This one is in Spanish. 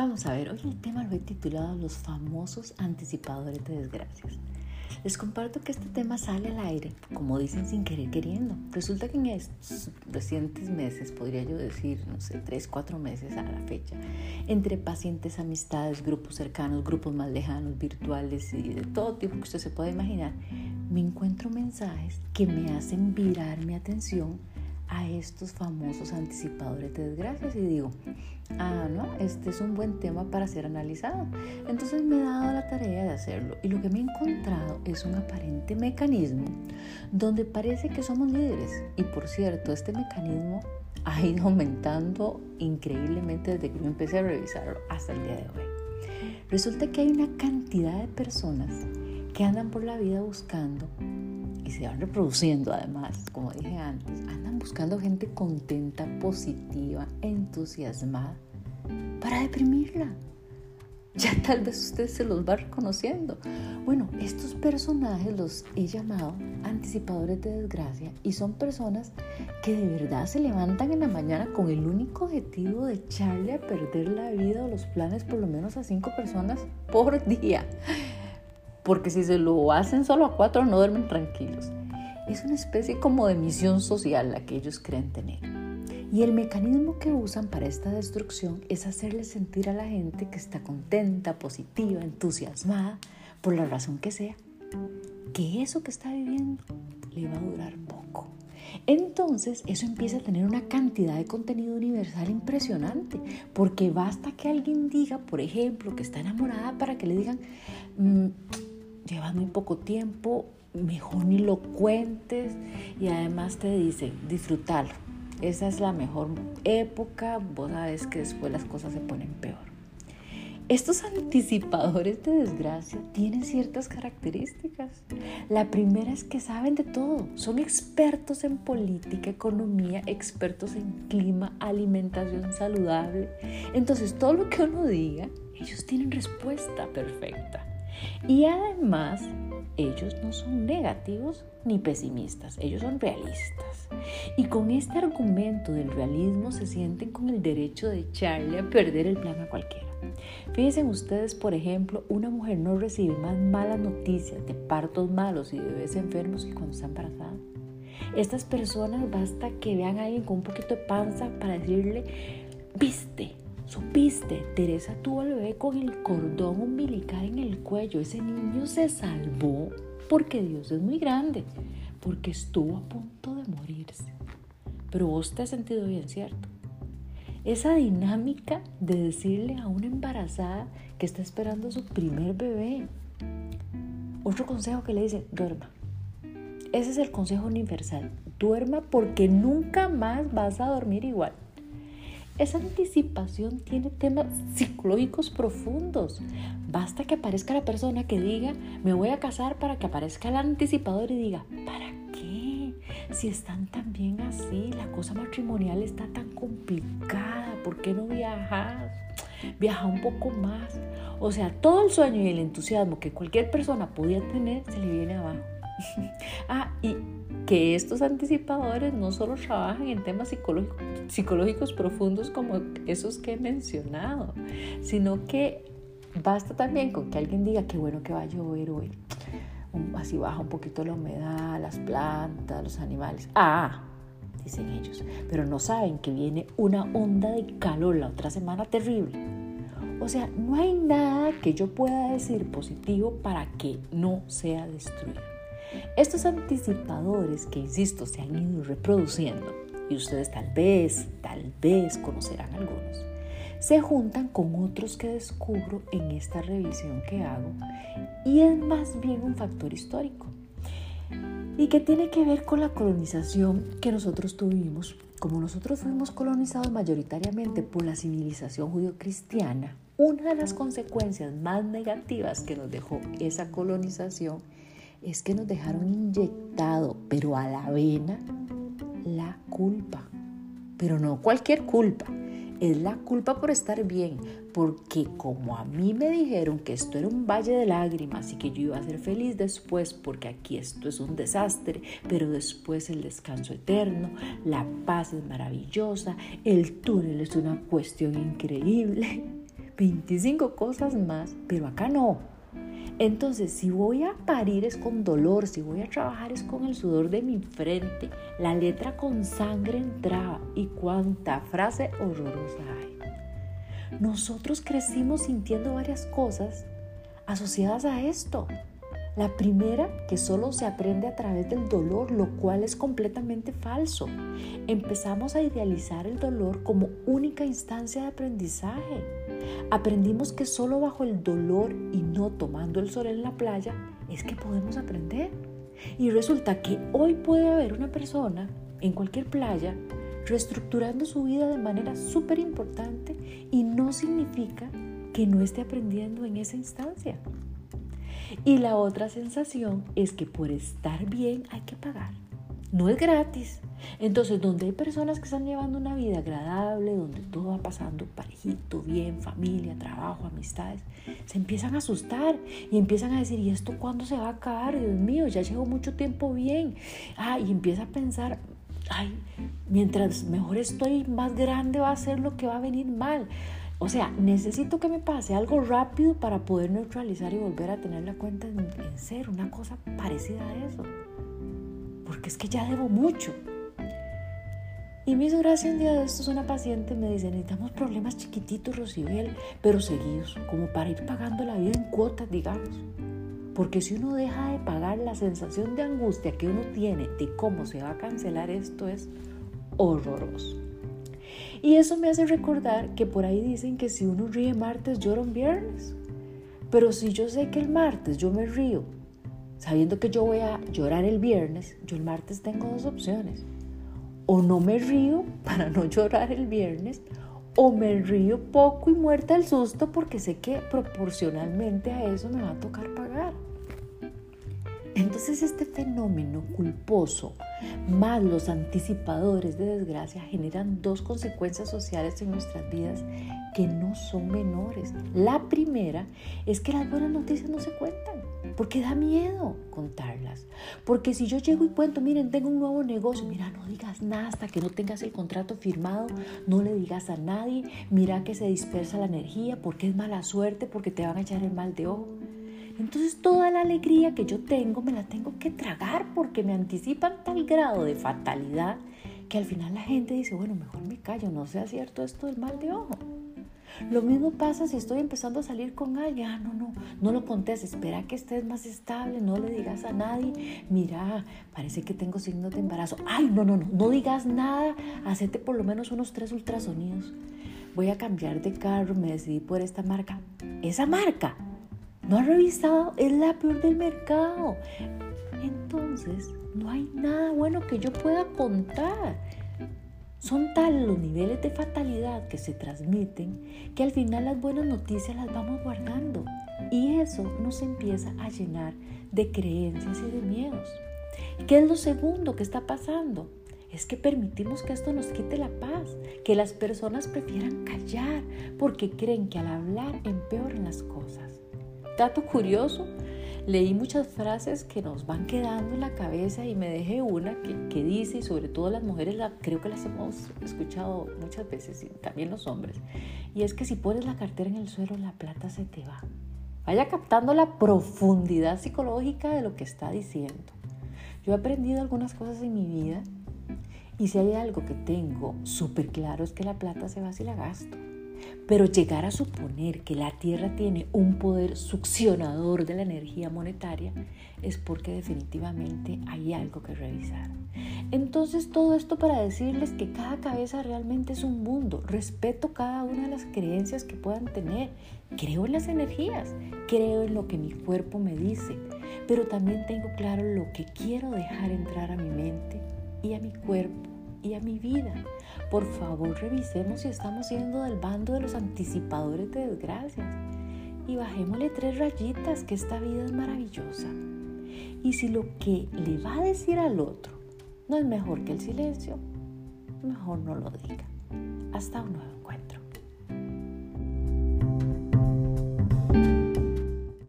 Vamos a ver, hoy el tema lo he titulado Los famosos anticipadores de desgracias. Les comparto que este tema sale al aire, como dicen sin querer queriendo. Resulta que en estos recientes meses, podría yo decir, no sé, tres, cuatro meses a la fecha, entre pacientes, amistades, grupos cercanos, grupos más lejanos, virtuales y de todo tipo que usted se pueda imaginar, me encuentro mensajes que me hacen virar mi atención a estos famosos anticipadores de desgracias y digo, ah, no, este es un buen tema para ser analizado. Entonces me he dado la tarea de hacerlo y lo que me he encontrado es un aparente mecanismo donde parece que somos líderes. Y por cierto, este mecanismo ha ido aumentando increíblemente desde que yo empecé a revisarlo hasta el día de hoy. Resulta que hay una cantidad de personas que andan por la vida buscando y se van reproduciendo además, como dije antes, andan buscando gente contenta, positiva, entusiasmada para deprimirla. Ya tal vez usted se los va reconociendo. Bueno, estos personajes los he llamado anticipadores de desgracia y son personas que de verdad se levantan en la mañana con el único objetivo de echarle a perder la vida o los planes por lo menos a cinco personas por día porque si se lo hacen solo a cuatro no duermen tranquilos. Es una especie como de misión social la que ellos creen tener. Y el mecanismo que usan para esta destrucción es hacerle sentir a la gente que está contenta, positiva, entusiasmada, por la razón que sea, que eso que está viviendo le va a durar poco. Entonces eso empieza a tener una cantidad de contenido universal impresionante, porque basta que alguien diga, por ejemplo, que está enamorada para que le digan, mm, lleva muy poco tiempo, mejor ni lo cuentes y además te dicen, disfrutarlo. Esa es la mejor época, vos sabes que después las cosas se ponen peor. Estos anticipadores de desgracia tienen ciertas características. La primera es que saben de todo, son expertos en política, economía, expertos en clima, alimentación saludable. Entonces todo lo que uno diga, ellos tienen respuesta perfecta. Y además, ellos no son negativos ni pesimistas, ellos son realistas. Y con este argumento del realismo se sienten con el derecho de echarle a perder el plan a cualquiera. Fíjense ustedes, por ejemplo, una mujer no recibe más malas noticias de partos malos y de bebés enfermos que cuando está embarazada. Estas personas basta que vean a alguien con un poquito de panza para decirle, viste, Supiste, Teresa tuvo al bebé con el cordón umbilical en el cuello. Ese niño se salvó porque Dios es muy grande, porque estuvo a punto de morirse. Pero vos te has sentido bien, ¿cierto? Esa dinámica de decirle a una embarazada que está esperando su primer bebé. Otro consejo que le dice, duerma. Ese es el consejo universal. Duerma porque nunca más vas a dormir igual. Esa anticipación tiene temas psicológicos profundos. Basta que aparezca la persona que diga, me voy a casar para que aparezca el anticipador y diga, ¿para qué? Si están tan bien así, la cosa matrimonial está tan complicada, ¿por qué no viajas? Viaja un poco más. O sea, todo el sueño y el entusiasmo que cualquier persona podía tener se le viene abajo. ah, y que estos anticipadores no solo trabajan en temas psicológicos, profundos como esos que he mencionado, sino que basta también con que alguien diga que bueno que va a llover hoy. Así baja un poquito la humedad, las plantas, los animales. Ah, dicen ellos, pero no saben que viene una onda de calor la otra semana terrible. O sea, no hay nada que yo pueda decir positivo para que no sea destruido. Estos anticipadores que, insisto, se han ido reproduciendo, y ustedes tal vez, tal vez conocerán algunos, se juntan con otros que descubro en esta revisión que hago y es más bien un factor histórico y que tiene que ver con la colonización que nosotros tuvimos. Como nosotros fuimos colonizados mayoritariamente por la civilización judío-cristiana, una de las consecuencias más negativas que nos dejó esa colonización es que nos dejaron inyectado, pero a la vena, la culpa. Pero no cualquier culpa, es la culpa por estar bien, porque como a mí me dijeron que esto era un valle de lágrimas y que yo iba a ser feliz después, porque aquí esto es un desastre, pero después el descanso eterno, la paz es maravillosa, el túnel es una cuestión increíble. 25 cosas más, pero acá no. Entonces, si voy a parir es con dolor, si voy a trabajar es con el sudor de mi frente, la letra con sangre entraba y cuánta frase horrorosa hay. Nosotros crecimos sintiendo varias cosas asociadas a esto. La primera, que solo se aprende a través del dolor, lo cual es completamente falso. Empezamos a idealizar el dolor como única instancia de aprendizaje. Aprendimos que solo bajo el dolor y no tomando el sol en la playa es que podemos aprender. Y resulta que hoy puede haber una persona en cualquier playa reestructurando su vida de manera súper importante y no significa que no esté aprendiendo en esa instancia. Y la otra sensación es que por estar bien hay que pagar. No es gratis. Entonces, donde hay personas que están llevando una vida agradable, donde todo va pasando parejito, bien, familia, trabajo, amistades, se empiezan a asustar y empiezan a decir, ¿y esto cuándo se va a acabar? Dios mío, ya llevo mucho tiempo bien. Ah, y empieza a pensar, ay, mientras mejor estoy, más grande va a ser lo que va a venir mal. O sea, necesito que me pase algo rápido para poder neutralizar y volver a tener la cuenta en, en ser una cosa parecida a eso. Porque es que ya debo mucho. Y me hizo gracia un día de estos una paciente me dice, necesitamos problemas chiquititos, Rosibel, pero seguidos, como para ir pagando la vida en cuotas, digamos. Porque si uno deja de pagar, la sensación de angustia que uno tiene de cómo se va a cancelar esto es horroroso. Y eso me hace recordar que por ahí dicen que si uno ríe martes, llora un viernes. Pero si yo sé que el martes yo me río, sabiendo que yo voy a llorar el viernes, yo el martes tengo dos opciones o no me río para no llorar el viernes, o me río poco y muerta el susto porque sé que proporcionalmente a eso me va a tocar pagar. Entonces este fenómeno culposo más los anticipadores de desgracia generan dos consecuencias sociales en nuestras vidas que no son menores. La primera es que las buenas noticias no se cuentan, porque da miedo contarlas. Porque si yo llego y cuento, miren, tengo un nuevo negocio, mira, no digas nada hasta que no tengas el contrato firmado, no le digas a nadie, mira que se dispersa la energía, porque es mala suerte, porque te van a echar el mal de ojo. Entonces toda la alegría que yo tengo me la tengo que tragar porque me anticipan tal grado de fatalidad que al final la gente dice, bueno, mejor me callo, no sea cierto esto del mal de ojo. Lo mismo pasa si estoy empezando a salir con alguien. Ah, no, no, no lo contes, espera que estés más estable, no le digas a nadie. Mira, parece que tengo signos de embarazo. Ay, no, no, no, no digas nada, hacete por lo menos unos tres ultrasonidos. Voy a cambiar de carro, me decidí por esta marca. Esa marca no ha revisado, es la peor del mercado. Entonces, no hay nada bueno que yo pueda contar. Son tales los niveles de fatalidad que se transmiten que al final las buenas noticias las vamos guardando y eso nos empieza a llenar de creencias y de miedos. ¿Qué es lo segundo que está pasando? Es que permitimos que esto nos quite la paz, que las personas prefieran callar porque creen que al hablar empeoran las cosas dato curioso, leí muchas frases que nos van quedando en la cabeza y me dejé una que, dice, y sobre todo las mujeres la, creo que las hemos escuchado muchas veces, y también los hombres, y es que si pones la cartera en el suelo, la plata se te va. Vaya captando la profundidad psicológica de lo que está diciendo. Yo he aprendido algunas cosas en mi vida y si hay algo que tengo súper claro es que la plata se va si la gasto. Pero llegar a suponer que la Tierra tiene un poder succionador de la energía monetaria es porque definitivamente hay algo que revisar. Entonces todo esto para decirles que cada cabeza realmente es un mundo. Respeto cada una de las creencias que puedan tener. Creo en las energías, creo en lo que mi cuerpo me dice, pero también tengo claro lo que quiero dejar entrar a mi mente y a mi cuerpo y a mi vida. Por favor, revisemos si estamos siendo del bando de los anticipadores de desgracias y bajémosle tres rayitas que esta vida es maravillosa. Y si lo que le va a decir al otro no es mejor que el silencio, mejor no lo diga. Hasta un nuevo encuentro.